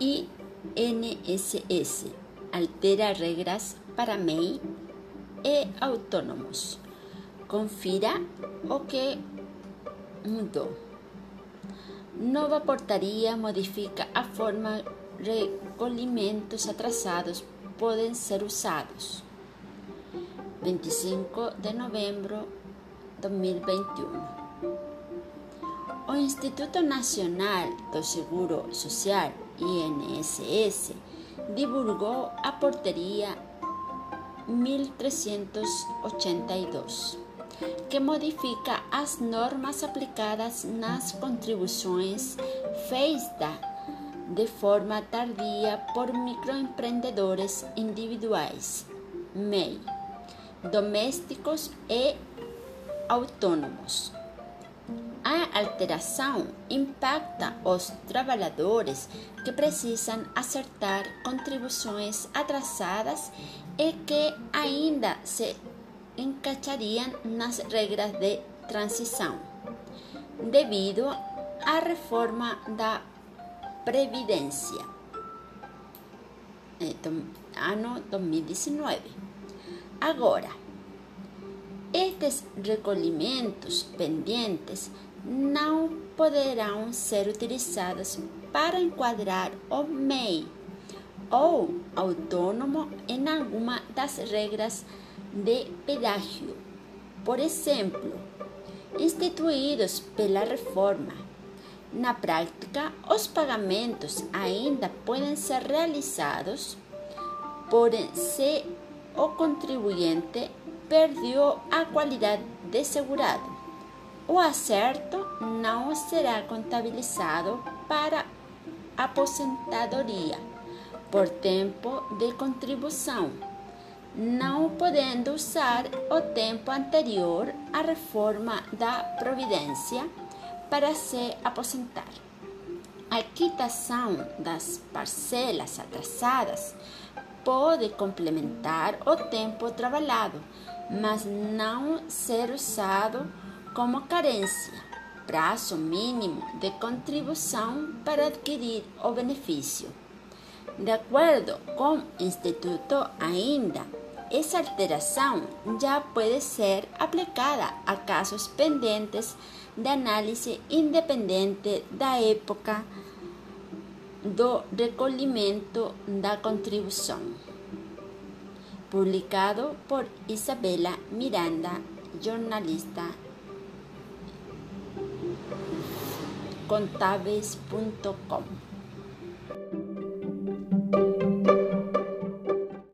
ONSS altera regras para MEI e autônomos. Confira o que mudou. Nova portaria modifica a forma recolhimentos atrasados podem ser usados. 25 de novembro de 2021. O Instituto Nacional do Seguro Social, INSS, divulgou a portaria 1382, que modifica as normas aplicadas nas contribuições feitas de forma tardia por microempreendedores individuais, MEI, domésticos e autônomos. A alteração impacta os trabalhadores que precisam acertar contribuições atrasadas e que ainda se encaixariam nas regras de transição, devido à reforma da Previdência, ano 2019. Agora, estes recolhimentos pendentes não poderão ser utilizados para enquadrar o MEI ou autônomo em alguma das regras de pedágio. Por exemplo, instituídos pela reforma. Na prática, os pagamentos ainda podem ser realizados, porém, se o contribuinte perdeu a qualidade de segurado o acerto não será contabilizado para aposentadoria por tempo de contribuição, não podendo usar o tempo anterior à reforma da Providência para se aposentar. A quitação das parcelas atrasadas pode complementar o tempo trabalhado, mas não ser usado como carência, prazo mínimo de contribuição para adquirir o benefício. De acordo com o Instituto, ainda, essa alteração já pode ser aplicada a casos pendentes de análise independente da época do recolhimento da contribuição. Publicado por Isabela Miranda, jornalista contábeis.com.